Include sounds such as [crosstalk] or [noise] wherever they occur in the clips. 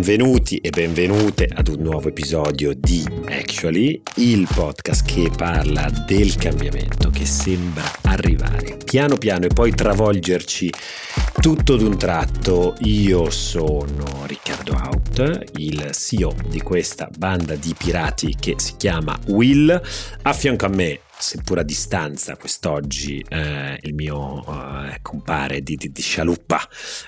Benvenuti e benvenute ad un nuovo episodio di Actually, il podcast che parla del cambiamento che sembra arrivare piano piano e poi travolgerci tutto d'un tratto. Io sono Riccardo Out, il CEO di questa banda di pirati che si chiama Will. A fianco a me seppur a distanza quest'oggi, eh, il mio eh, compare di, di, di, scialuppa,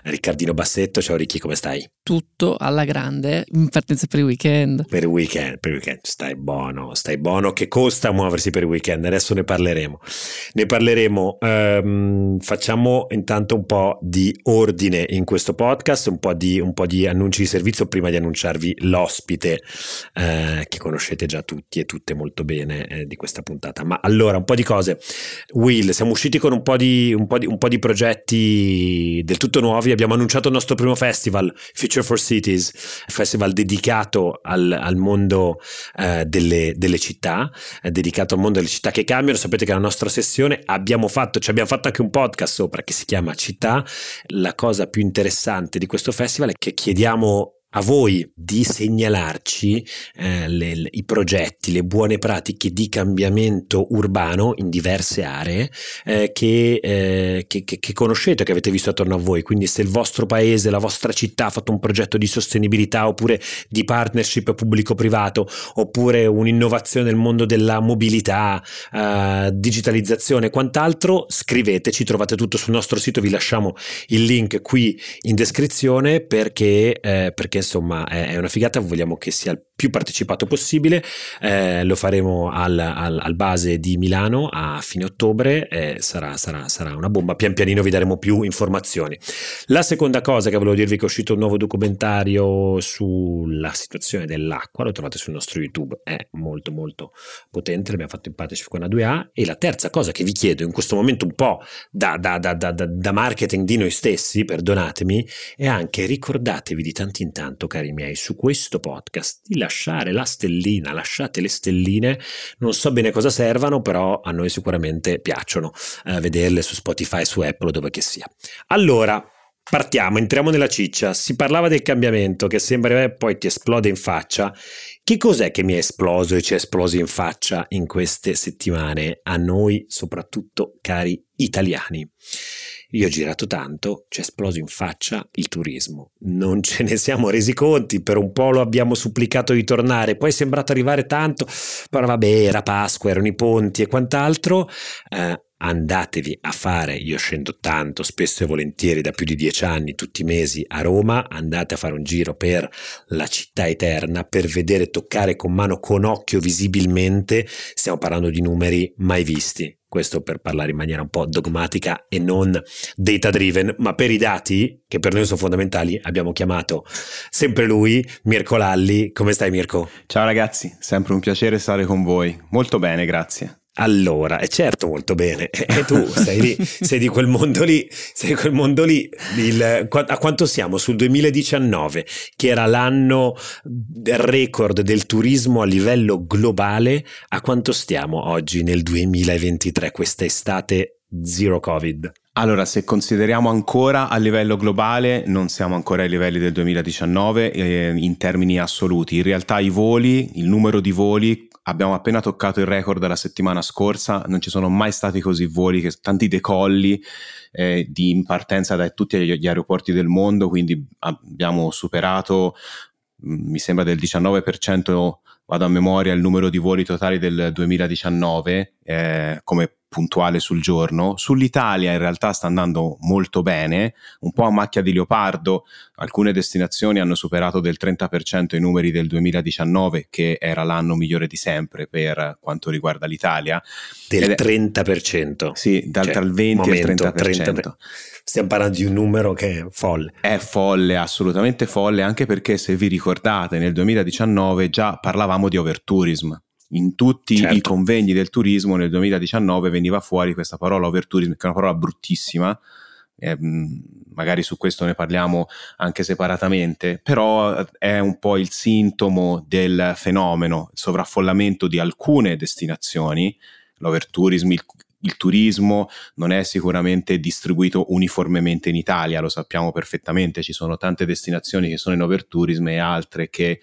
Riccardino Bassetto. Ciao Ricchi, come stai? Tutto alla grande, in partenza per il weekend. Per il weekend, per il weekend, stai buono, stai buono. Che costa muoversi per il weekend? Adesso ne parleremo. Ne parleremo. Um, facciamo intanto un po' di ordine in questo podcast, un po' di, un po di annunci di servizio prima di annunciarvi l'ospite eh, che conoscete già tutti e tutte molto bene eh, di questa puntata. Ma allora, un po' di cose. Will, siamo usciti con un po, di, un, po di, un po' di progetti del tutto nuovi. Abbiamo annunciato il nostro primo festival, Future for Cities, festival dedicato al, al mondo eh, delle, delle, città, eh, dedicato al mondo delle città che cambiano. Sapete che la nostra sessione abbiamo fatto, ci abbiamo fatto anche un podcast sopra che si chiama Città. La cosa più interessante di questo festival è che chiediamo a voi di segnalarci eh, le, le, i progetti, le buone pratiche di cambiamento urbano in diverse aree eh, che, eh, che, che, che, conoscete, che avete visto attorno a voi. Quindi se il vostro paese, la vostra città ha fatto un progetto di sostenibilità oppure di partnership pubblico-privato oppure un'innovazione nel mondo della mobilità, eh, digitalizzazione e quant'altro, scriveteci, trovate tutto sul nostro sito, vi lasciamo il link qui in descrizione perché, eh, perché insomma è, è una figata, vogliamo che sia il più partecipato possibile, eh, lo faremo al, al, al, base di Milano a fine ottobre, eh, sarà, sarà, sarà, una bomba, pian pianino vi daremo più informazioni. La seconda cosa che volevo dirvi è che è uscito un nuovo documentario sulla situazione dell'acqua, lo trovate sul nostro YouTube, è molto molto potente, l'abbiamo fatto in Partnership con A2A e la terza cosa che vi chiedo in questo momento un po' da, da, da, da marketing di noi stessi, perdonatemi, è anche ricordatevi di tanto in tanto, cari miei, su questo podcast di lasciare lasciare la stellina, lasciate le stelline, non so bene cosa servano, però a noi sicuramente piacciono eh, vederle su Spotify, su Apple, dove che sia. Allora, partiamo, entriamo nella ciccia. Si parlava del cambiamento che sembra eh, poi ti esplode in faccia. Che cos'è che mi è esploso e ci è esploso in faccia in queste settimane? A noi, soprattutto cari italiani. Io ho girato tanto, ci è esploso in faccia il turismo. Non ce ne siamo resi conti, per un po' lo abbiamo supplicato di tornare, poi è sembrato arrivare tanto, però vabbè, era Pasqua, erano i ponti e quant'altro. Eh, andatevi a fare, io scendo tanto, spesso e volentieri da più di dieci anni, tutti i mesi a Roma, andate a fare un giro per la città eterna, per vedere, toccare con mano, con occhio visibilmente, stiamo parlando di numeri mai visti, questo per parlare in maniera un po' dogmatica e non data driven, ma per i dati che per noi sono fondamentali abbiamo chiamato sempre lui, Mirko Lalli. Come stai Mirko? Ciao ragazzi, sempre un piacere stare con voi. Molto bene, grazie. Allora, è certo molto bene, [laughs] e tu sei, lì, sei di quel mondo lì, sei quel mondo lì, il, a quanto siamo? Sul 2019, che era l'anno record del turismo a livello globale, a quanto stiamo oggi nel 2023, questa estate zero covid? Allora, se consideriamo ancora a livello globale, non siamo ancora ai livelli del 2019 eh, in termini assoluti. In realtà i voli, il numero di voli abbiamo appena toccato il record la settimana scorsa, non ci sono mai stati così voli, tanti decolli eh, di partenza da tutti gli aeroporti del mondo, quindi abbiamo superato, mm, mi sembra del 19%, vado a memoria, il numero di voli totali del 2019 eh, come puntuale sul giorno. Sull'Italia in realtà sta andando molto bene, un po' a macchia di leopardo, alcune destinazioni hanno superato del 30% i numeri del 2019, che era l'anno migliore di sempre per quanto riguarda l'Italia. Del è, 30%? Sì, dal, cioè, tra il 20 momento, e il 30%. 30%. Stiamo parlando di un numero che è folle. È folle, assolutamente folle, anche perché se vi ricordate nel 2019 già parlavamo di overtourism in tutti certo. i convegni del turismo nel 2019 veniva fuori questa parola overtourism, che è una parola bruttissima, eh, magari su questo ne parliamo anche separatamente, però eh, è un po' il sintomo del fenomeno, il sovraffollamento di alcune destinazioni, l'overtourism, il il turismo non è sicuramente distribuito uniformemente in Italia, lo sappiamo perfettamente, ci sono tante destinazioni che sono in overtourism e altre che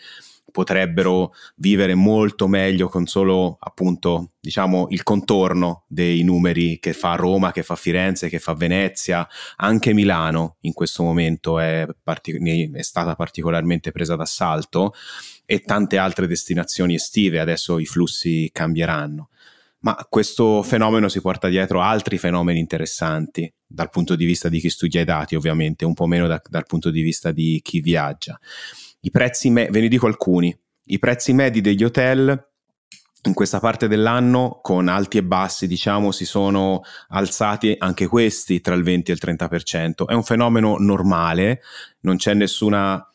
potrebbero vivere molto meglio con solo appunto diciamo il contorno dei numeri che fa Roma, che fa Firenze, che fa Venezia, anche Milano in questo momento è, partic- è stata particolarmente presa d'assalto e tante altre destinazioni estive, adesso i flussi cambieranno. Ma questo fenomeno si porta dietro altri fenomeni interessanti dal punto di vista di chi studia i dati, ovviamente, un po' meno da, dal punto di vista di chi viaggia. I prezzi, me- ve ne dico alcuni, i prezzi medi degli hotel in questa parte dell'anno con alti e bassi diciamo si sono alzati anche questi tra il 20 e il 30%. È un fenomeno normale, non c'è nessuna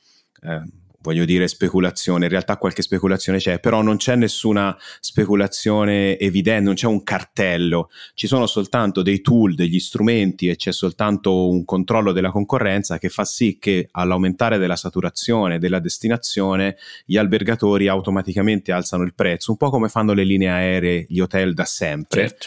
eh, voglio dire speculazione, in realtà qualche speculazione c'è, però non c'è nessuna speculazione evidente, non c'è un cartello, ci sono soltanto dei tool, degli strumenti e c'è soltanto un controllo della concorrenza che fa sì che all'aumentare della saturazione della destinazione gli albergatori automaticamente alzano il prezzo, un po' come fanno le linee aeree, gli hotel da sempre. Certo.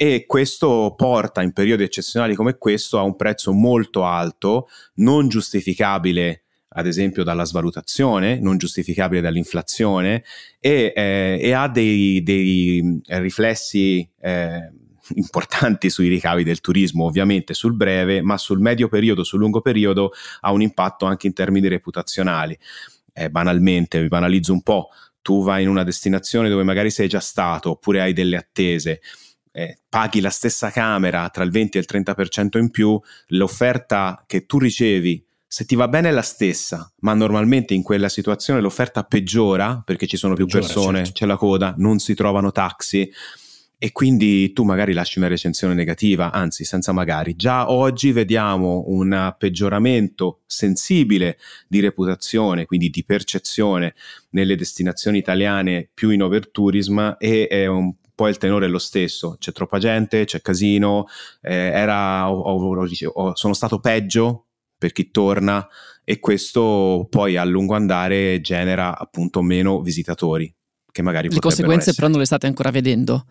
E questo porta in periodi eccezionali come questo a un prezzo molto alto, non giustificabile ad esempio dalla svalutazione non giustificabile dall'inflazione e, eh, e ha dei, dei riflessi eh, importanti sui ricavi del turismo, ovviamente sul breve, ma sul medio periodo, sul lungo periodo ha un impatto anche in termini reputazionali. Eh, banalmente, vi banalizzo un po', tu vai in una destinazione dove magari sei già stato oppure hai delle attese, eh, paghi la stessa camera tra il 20 e il 30% in più, l'offerta che tu ricevi se ti va bene è la stessa, ma normalmente in quella situazione l'offerta peggiora perché ci sono più peggiora, persone, certo. c'è la coda, non si trovano taxi e quindi tu magari lasci una recensione negativa, anzi senza magari. Già oggi vediamo un peggioramento sensibile di reputazione, quindi di percezione nelle destinazioni italiane più in overtourism e è un po' il tenore è lo stesso, c'è troppa gente, c'è casino, eh, era, ho, ho, ho, sono stato peggio per chi torna e questo poi a lungo andare genera appunto meno visitatori che magari le conseguenze essere. però non le state ancora vedendo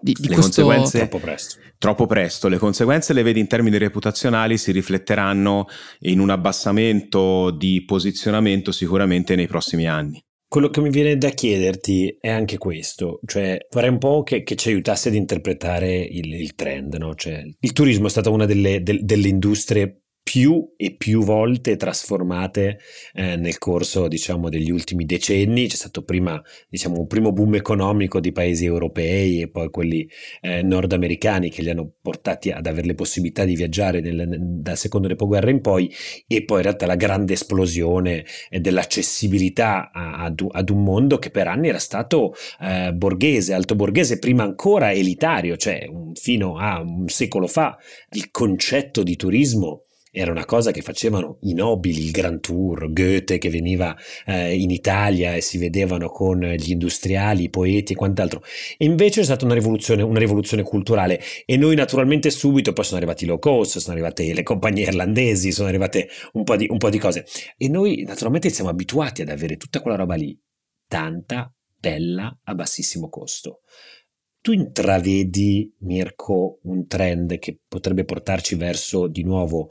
di, di le questo... conseguenze troppo presto. troppo presto le conseguenze le vedi in termini reputazionali si rifletteranno in un abbassamento di posizionamento sicuramente nei prossimi anni quello che mi viene da chiederti è anche questo, cioè vorrei un po' che, che ci aiutasse ad interpretare il, il trend, no? cioè, il turismo è stata una delle, de, delle industrie più e più volte trasformate eh, nel corso diciamo degli ultimi decenni. C'è stato prima diciamo un primo boom economico di paesi europei e poi quelli eh, nordamericani che li hanno portati ad avere le possibilità di viaggiare nel, dal secondo dopoguerra in poi e poi in realtà la grande esplosione eh, dell'accessibilità a, ad, ad, un mondo che per anni era stato eh, borghese, alto borghese, prima ancora elitario, cioè un, fino a un secolo fa il concetto di turismo era una cosa che facevano i nobili, il Grand Tour, Goethe che veniva eh, in Italia e si vedevano con gli industriali, i poeti e quant'altro. E invece è stata una rivoluzione, una rivoluzione culturale e noi naturalmente subito poi sono arrivati i low cost, sono arrivate le compagnie irlandesi, sono arrivate un po' di, un po di cose e noi naturalmente siamo abituati ad avere tutta quella roba lì, tanta, bella, a bassissimo costo. Tu intravedi, Mirko, un trend che potrebbe portarci verso di nuovo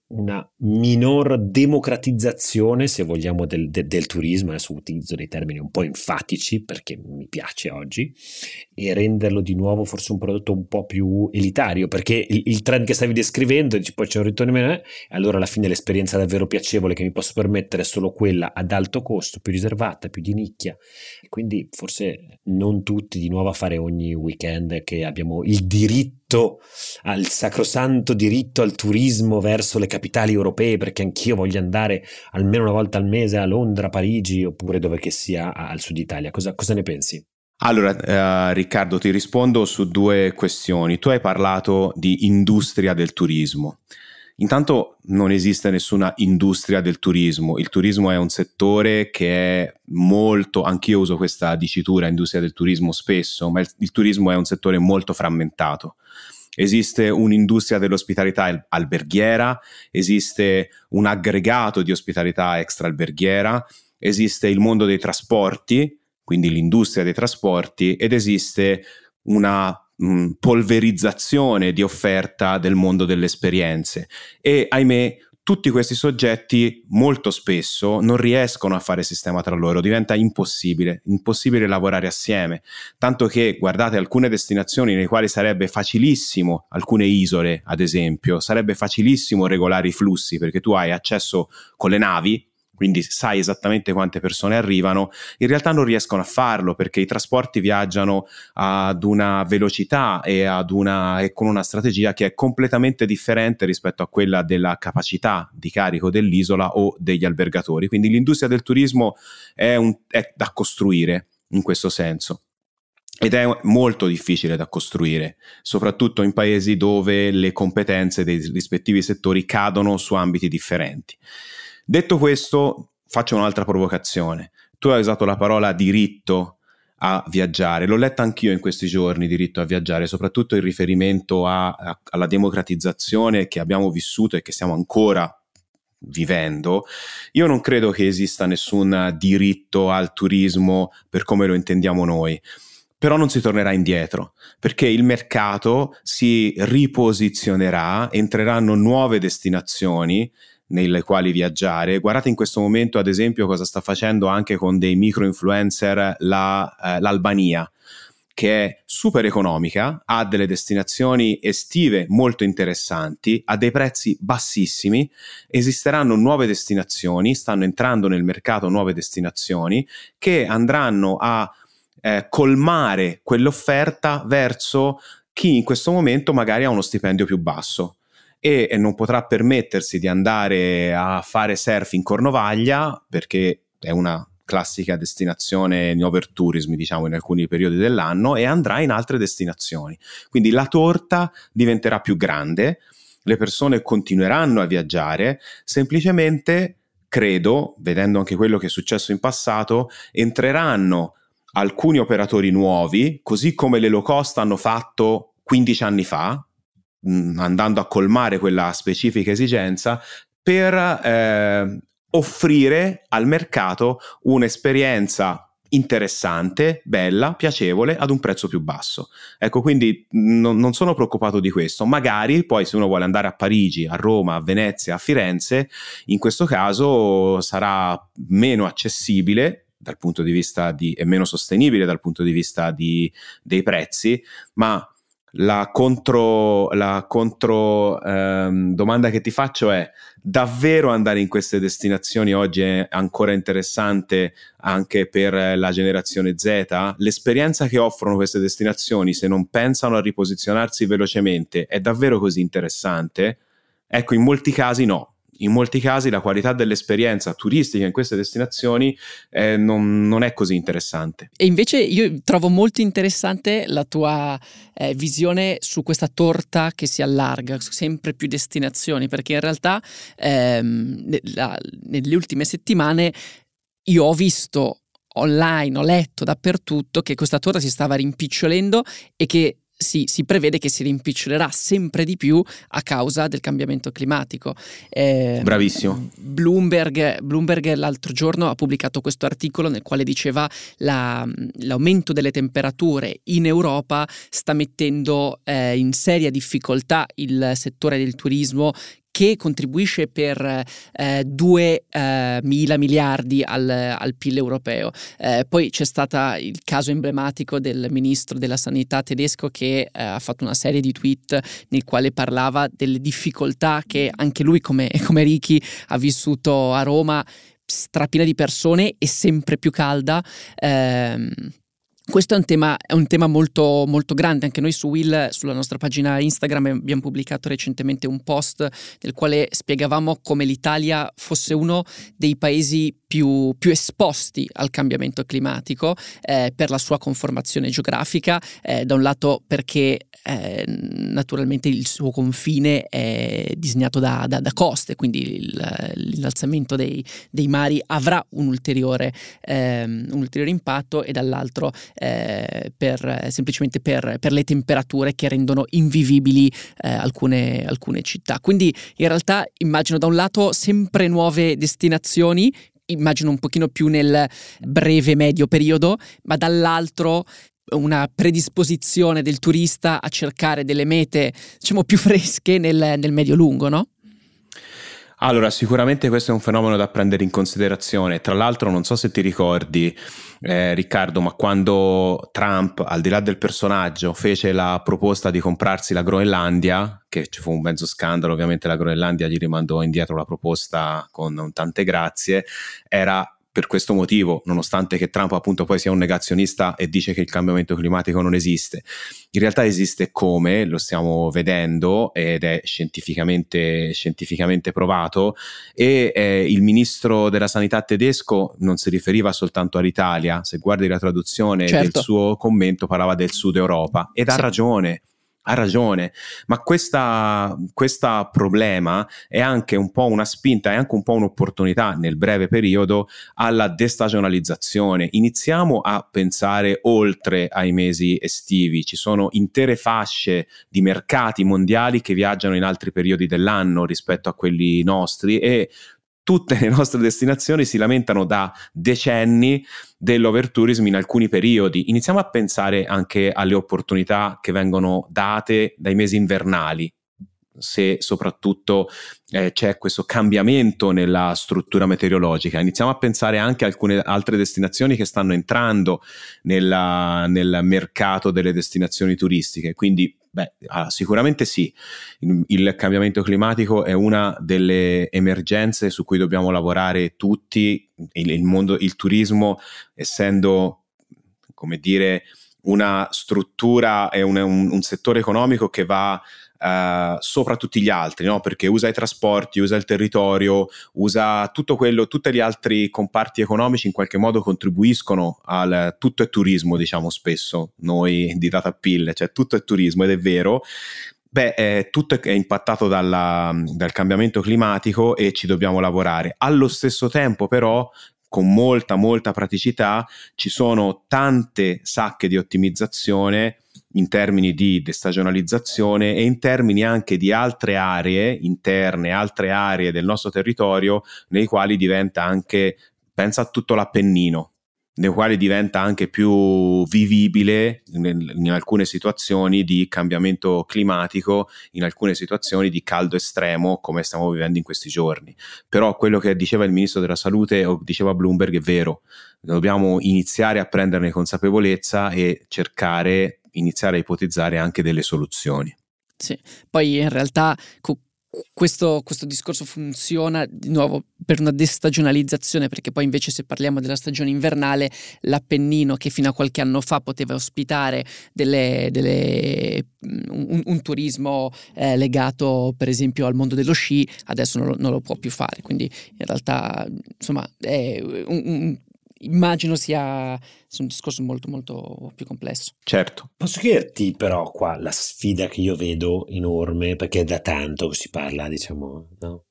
una minor democratizzazione, se vogliamo, del, del, del, turismo, adesso utilizzo dei termini un po' enfatici perché mi piace oggi, e renderlo di nuovo forse un prodotto un po' più elitario, perché il, il trend che stavi descrivendo, dici poi c'è un ritorno in me, allora alla fine l'esperienza davvero piacevole che mi posso permettere è solo quella ad alto costo, più riservata, più di nicchia, quindi forse non tutti di nuovo a fare ogni weekend che abbiamo il diritto al sacrosanto diritto al turismo verso le capitali europee, perché anch'io voglio andare almeno una volta al mese a Londra, Parigi oppure dove che sia al sud Italia. Cosa, cosa ne pensi? Allora, eh, Riccardo, ti rispondo su due questioni. Tu hai parlato di industria del turismo. Intanto non esiste nessuna industria del turismo, il turismo è un settore che è molto, anch'io uso questa dicitura industria del turismo spesso, ma il, il turismo è un settore molto frammentato esiste un'industria dell'ospitalità alberghiera, esiste un aggregato di ospitalità extra alberghiera, esiste il mondo dei trasporti, quindi l'industria dei trasporti, ed esiste una mh, polverizzazione di offerta del mondo delle esperienze. E ahimè tutti questi soggetti molto spesso non riescono a fare sistema tra loro, diventa impossibile, impossibile lavorare assieme, tanto che guardate alcune destinazioni nelle quali sarebbe facilissimo, alcune isole ad esempio, sarebbe facilissimo regolare i flussi perché tu hai accesso con le navi, quindi sai esattamente quante persone arrivano, in realtà non riescono a farlo perché i trasporti viaggiano ad una velocità e, una, e con una strategia che è completamente differente rispetto a quella della capacità di carico dell'isola o degli albergatori. Quindi l'industria del turismo è, un, è da costruire in questo senso ed è molto difficile da costruire, soprattutto in paesi dove le competenze dei rispettivi settori cadono su ambiti differenti. Detto questo, faccio un'altra provocazione. Tu hai usato la parola diritto a viaggiare, l'ho letta anch'io in questi giorni, diritto a viaggiare, soprattutto in riferimento a, a, alla democratizzazione che abbiamo vissuto e che stiamo ancora vivendo, io non credo che esista nessun diritto al turismo per come lo intendiamo noi. Però non si tornerà indietro perché il mercato si riposizionerà, entreranno nuove destinazioni nelle quali viaggiare. Guardate in questo momento, ad esempio, cosa sta facendo anche con dei micro influencer la, eh, l'Albania che è super economica, ha delle destinazioni estive molto interessanti, a dei prezzi bassissimi, esisteranno nuove destinazioni, stanno entrando nel mercato nuove destinazioni che andranno a eh, colmare quell'offerta verso chi in questo momento magari ha uno stipendio più basso e, e non potrà permettersi di andare a fare surf in Cornovaglia perché è una classica destinazione in overtourism, diciamo, in alcuni periodi dell'anno e andrà in altre destinazioni. Quindi la torta diventerà più grande, le persone continueranno a viaggiare, semplicemente credo, vedendo anche quello che è successo in passato, entreranno alcuni operatori nuovi, così come le low cost hanno fatto 15 anni fa, mh, andando a colmare quella specifica esigenza per eh, offrire al mercato un'esperienza interessante, bella, piacevole ad un prezzo più basso. Ecco, quindi non, non sono preoccupato di questo. Magari poi se uno vuole andare a Parigi, a Roma, a Venezia, a Firenze, in questo caso sarà meno accessibile dal punto di vista di, e meno sostenibile dal punto di vista di, dei prezzi, ma la contro, la contro ehm, domanda che ti faccio è davvero andare in queste destinazioni oggi è ancora interessante anche per la generazione Z? L'esperienza che offrono queste destinazioni se non pensano a riposizionarsi velocemente è davvero così interessante? Ecco, in molti casi no, in molti casi la qualità dell'esperienza turistica in queste destinazioni eh, non, non, è così interessante. E invece io trovo molto interessante la tua eh, visione su questa torta che si allarga, sempre più destinazioni, perché in realtà ehm, la, nelle ultime settimane io ho visto online, ho letto dappertutto che questa torta si stava rimpicciolendo e che si, si, prevede che si rimpicciolerà sempre di più a causa del cambiamento climatico. Eh, Bravissimo. Bloomberg, Bloomberg, l'altro giorno ha pubblicato questo articolo nel quale diceva la, l'aumento delle temperature in Europa sta mettendo eh, in seria difficoltà il settore del turismo che contribuisce per eh, 2 eh, mila miliardi al, al PIL europeo. Eh, poi c'è stato il caso emblematico del ministro della sanità tedesco che eh, ha fatto una serie di tweet nel quale parlava delle difficoltà che anche lui come, come Ricky ha vissuto a Roma strapiena di persone e sempre più calda. Ehm, questo è un tema, è un tema molto, molto, grande, anche noi su Will, sulla nostra pagina Instagram abbiamo pubblicato recentemente un post nel quale spiegavamo come l'Italia fosse uno dei paesi più, più esposti al cambiamento climatico eh, per la sua conformazione geografica, eh, da un lato perché eh, naturalmente il suo confine è disegnato da, da, da coste, quindi il, l'innalzamento dei, dei, mari avrà un ulteriore, ehm, un ulteriore impatto e dall'altro eh, per, semplicemente per, per, le temperature che rendono invivibili eh, alcune, alcune città. Quindi in realtà immagino da un lato sempre nuove destinazioni immagino un pochino più nel breve medio periodo, ma dall'altro una predisposizione del turista a cercare delle mete, diciamo, più fresche nel, nel medio-lungo, no? Allora, sicuramente questo è un fenomeno da prendere in considerazione. Tra l'altro, non so se ti ricordi, eh, Riccardo, ma quando Trump, al di là del personaggio, fece la proposta di comprarsi la Groenlandia, che ci fu un mezzo scandalo, ovviamente la Groenlandia gli rimandò indietro la proposta con tante grazie, era per questo motivo, nonostante che Trump appunto poi sia un negazionista e dice che il cambiamento climatico non esiste, in realtà esiste come, lo stiamo vedendo ed è scientificamente, scientificamente provato e eh, il ministro della sanità tedesco non si riferiva soltanto all'Italia, se guardi la traduzione certo. del suo commento parlava del sud Europa ed sì. ha ragione ha ragione, ma questo problema è anche un po' una spinta, è anche un po' un'opportunità nel breve periodo alla destagionalizzazione. Iniziamo a pensare oltre ai mesi estivi, ci sono intere fasce di mercati mondiali che viaggiano in altri periodi dell'anno rispetto a quelli nostri e tutte le nostre destinazioni si lamentano da decenni dell'overtourism in alcuni periodi. Iniziamo a pensare anche alle opportunità che vengono date dai mesi invernali se soprattutto eh, c'è questo cambiamento nella struttura meteorologica. Iniziamo a pensare anche a alcune altre destinazioni che stanno entrando nella, nel mercato delle destinazioni turistiche, quindi Beh, ah, sicuramente sì. Il, cambiamento climatico è una delle emergenze su cui dobbiamo lavorare tutti. Il, il mondo, il turismo, essendo, come dire, una struttura e un, un, un settore economico che va uh, sopra tutti gli altri, no? perché usa i trasporti, usa il territorio, usa tutto quello, tutti gli altri comparti economici in qualche modo contribuiscono al tutto è turismo, diciamo spesso noi di Data Pill, cioè tutto è turismo ed è vero. Beh, eh, tutto è impattato dalla, dal cambiamento climatico e ci dobbiamo lavorare. Allo stesso tempo, però, con molta, molta praticità, ci sono tante sacche di ottimizzazione in termini di destagionalizzazione e in termini anche di altre aree interne, altre aree del nostro territorio nei quali diventa anche, pensa a tutto l'Appennino, nei quali diventa anche più vivibile in, in, alcune situazioni di cambiamento climatico, in alcune situazioni di caldo estremo come stiamo vivendo in questi giorni. Però quello che diceva il ministro della salute o diceva Bloomberg è vero, dobbiamo iniziare a prenderne consapevolezza e cercare iniziare a ipotizzare anche delle soluzioni. Sì, poi in realtà questo, questo, discorso funziona di nuovo per una destagionalizzazione, perché poi invece se parliamo della stagione invernale, l'Appennino che fino a qualche anno fa poteva ospitare delle, delle, un, un, turismo eh, legato per esempio al mondo dello sci, adesso non lo, non lo, può più fare, quindi in realtà insomma è un, un immagino sia, sia, un discorso molto molto più complesso. Certo. Posso chiederti però qua la sfida che io vedo enorme, perché è da tanto che si parla, diciamo, no?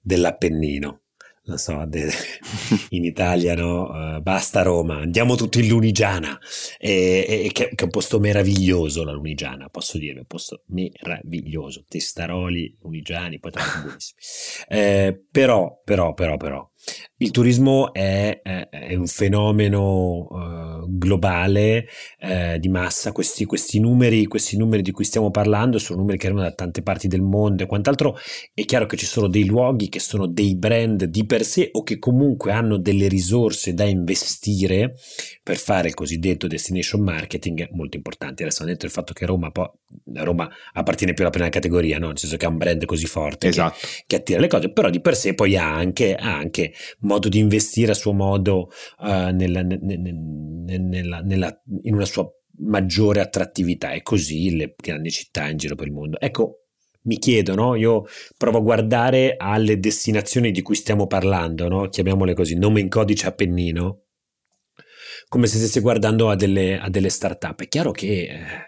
dell'Appennino. Non so, de- [laughs] in Italia no, uh, basta Roma, andiamo tutti in Lunigiana, e, e, che, che, è un posto meraviglioso la Lunigiana, posso dire, un posto meraviglioso, testaroli, lunigiani, poi tra l'altro buonissimi. Eh, però, però, però, però, il turismo è, è, è un fenomeno uh, globale uh, di massa, questi, questi, numeri, questi numeri di cui stiamo parlando sono numeri che arrivano da tante parti del mondo e quant'altro. È chiaro che ci sono dei luoghi che sono dei brand di per sé o che comunque hanno delle risorse da investire per fare il cosiddetto destination marketing molto importanti. Adesso ho detto il fatto che Roma, poi, Roma appartiene più alla prima categoria, no? nel senso che ha un brand così forte esatto. che, che, attira le cose, però di per sé poi ha anche, ha anche modo di investire a suo modo uh, nella, nella, nella, in una sua maggiore attrattività e così le grandi città in giro per il mondo. Ecco, mi chiedo, no? io provo a guardare alle destinazioni di cui stiamo parlando, no? chiamiamole così, nome in codice Appennino, come se stessi guardando a delle, a delle start-up. È chiaro che...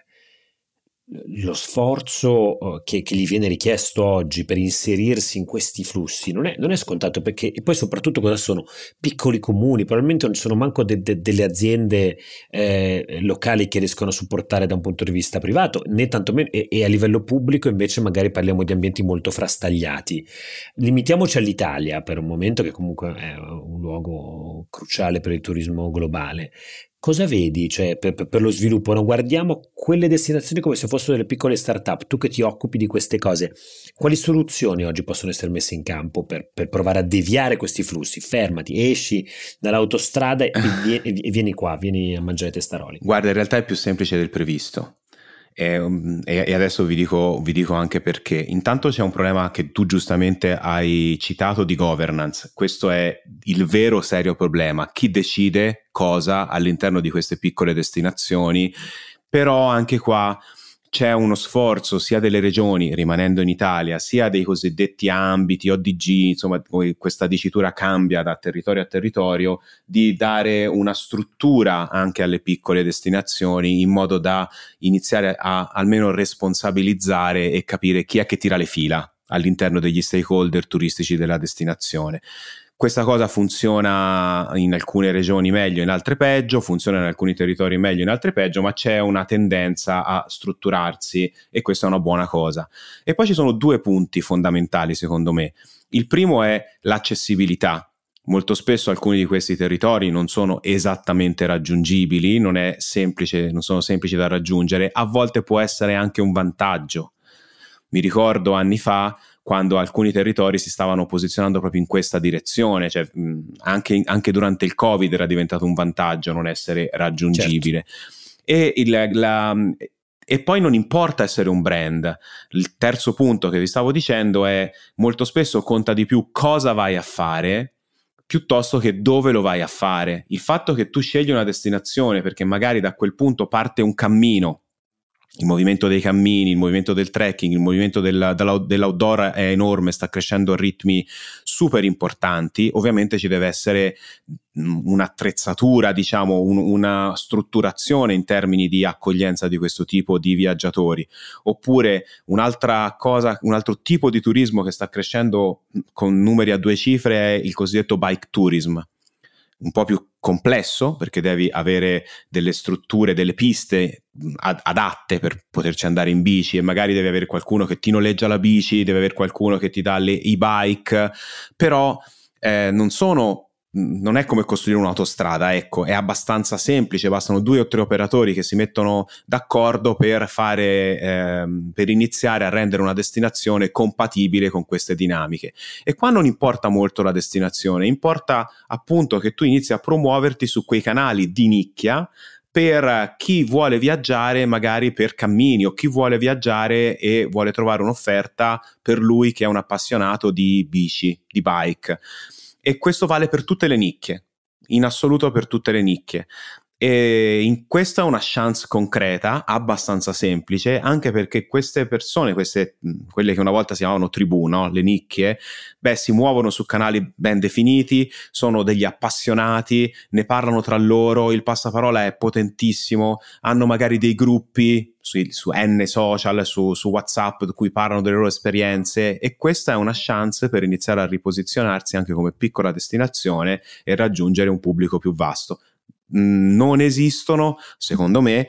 Lo sforzo eh, che, che, gli viene richiesto oggi per inserirsi in questi flussi non è, non è, scontato perché e poi soprattutto cosa sono? Piccoli comuni probabilmente non sono manco de, de, delle aziende eh, locali che riescono a supportare da un punto di vista privato né tantomeno e, e a livello pubblico invece magari parliamo di ambienti molto frastagliati. Limitiamoci all'Italia per un momento che comunque è un luogo cruciale per il turismo globale cosa vedi cioè, per, per, lo sviluppo? No? Guardiamo quelle destinazioni come se fossero delle piccole start-up, tu che ti occupi di queste cose, quali soluzioni oggi possono essere messe in campo per, per provare a deviare questi flussi? Fermati, esci dall'autostrada e, vieni, e vieni qua, vieni a mangiare testaroli. Guarda, in realtà è più semplice del previsto. E, e, adesso vi dico, vi dico, anche perché. Intanto c'è un problema che tu giustamente hai citato di governance. Questo è il vero serio problema. Chi decide cosa all'interno di queste piccole destinazioni? Però anche qua c'è uno sforzo sia delle regioni, rimanendo in Italia, sia dei cosiddetti ambiti, ODG, insomma questa dicitura cambia da territorio a territorio, di dare una struttura anche alle piccole destinazioni in modo da iniziare a almeno responsabilizzare e capire chi è che tira le fila all'interno degli stakeholder turistici della destinazione. Questa cosa funziona in alcune regioni meglio, in altre peggio, funziona in alcuni territori meglio, in altre peggio, ma c'è una tendenza a strutturarsi e questa è una buona cosa. E poi ci sono due punti fondamentali secondo me. Il primo è l'accessibilità. Molto spesso alcuni di questi territori non sono esattamente raggiungibili, non, semplice, non sono semplici da raggiungere, a volte può essere anche un vantaggio. Mi ricordo anni fa quando alcuni territori si stavano posizionando proprio in questa direzione, cioè, mh, anche, anche, durante il Covid era diventato un vantaggio non essere raggiungibile. Certo. E, il, la, e poi non importa essere un brand. Il terzo punto che vi stavo dicendo è molto spesso conta di più cosa vai a fare piuttosto che dove lo vai a fare. Il fatto che tu scegli una destinazione perché magari da quel punto parte un cammino il movimento dei cammini, il movimento del trekking, il movimento della, dell'outdoor è enorme, sta crescendo a ritmi super importanti. Ovviamente ci deve essere un'attrezzatura, diciamo, un, una strutturazione in termini di accoglienza di questo tipo di viaggiatori. Oppure un'altra cosa, un altro tipo di turismo che sta crescendo con numeri a due cifre è il cosiddetto bike tourism un po' più complesso perché devi avere delle strutture, delle piste adatte per poterci andare in bici e magari devi avere qualcuno che ti noleggia la bici, devi avere qualcuno che ti dà le e-bike, però eh, non sono non è come costruire un'autostrada, ecco, è abbastanza semplice, bastano due o tre operatori che si mettono d'accordo per fare, ehm, per iniziare a rendere una destinazione compatibile con queste dinamiche. E qua non importa molto la destinazione, importa appunto che tu inizi a promuoverti su quei canali di nicchia per chi vuole viaggiare magari per cammini o chi vuole viaggiare e vuole trovare un'offerta per lui che è un appassionato di bici, di bike e questo vale per tutte le nicchie, in assoluto per tutte le nicchie. E in questa è una chance concreta, abbastanza semplice, anche perché queste persone, queste, quelle che una volta si chiamavano tribù, no? le nicchie, beh, si muovono su canali ben definiti, sono degli appassionati, ne parlano tra loro, il passaparola è potentissimo, hanno magari dei gruppi su, su N social, su, su WhatsApp, da cui parlano delle loro esperienze e questa è una chance per iniziare a riposizionarsi anche come piccola destinazione e raggiungere un pubblico più vasto non esistono, secondo me,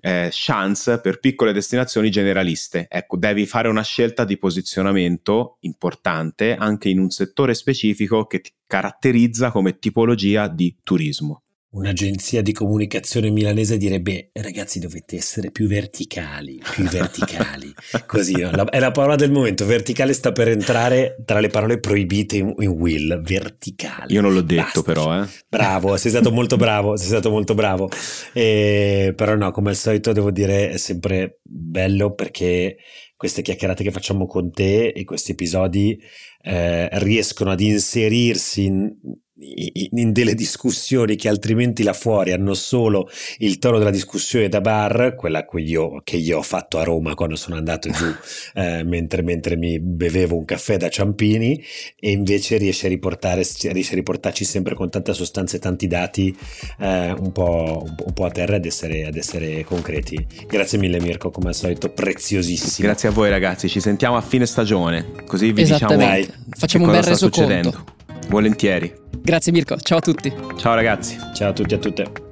eh, chance per piccole destinazioni generaliste. Ecco, devi fare una scelta di posizionamento importante anche in un settore specifico che ti caratterizza come tipologia di turismo un'agenzia di comunicazione milanese direbbe ragazzi dovete essere più verticali, più verticali, [laughs] così no? la, è la parola del momento, verticale sta per entrare tra le parole proibite in, in Will, verticale. Io non l'ho detto Basta. però, eh. Bravo, sei stato molto bravo, sei stato molto bravo, e, però no, come al solito devo dire è sempre bello perché queste chiacchierate che facciamo con te e questi episodi eh, riescono ad inserirsi in, in delle discussioni che altrimenti là fuori hanno solo il tono della discussione da bar, quella che io, che io ho fatto a Roma quando sono andato giù [laughs] eh, mentre, mentre, mi bevevo un caffè da Ciampini e invece riesce a, riportare, riesce a riportarci sempre con tanta sostanza e tanti dati eh, un, po', un, po', a terra ad essere, ad essere concreti. Grazie mille Mirko, come al solito preziosissimo. Grazie a voi ragazzi, ci sentiamo a fine stagione, così vi diciamo Dai, facciamo un bel resoconto. Volentieri. Grazie Mirko, ciao a tutti. Ciao ragazzi. Ciao a tutti e a tutte.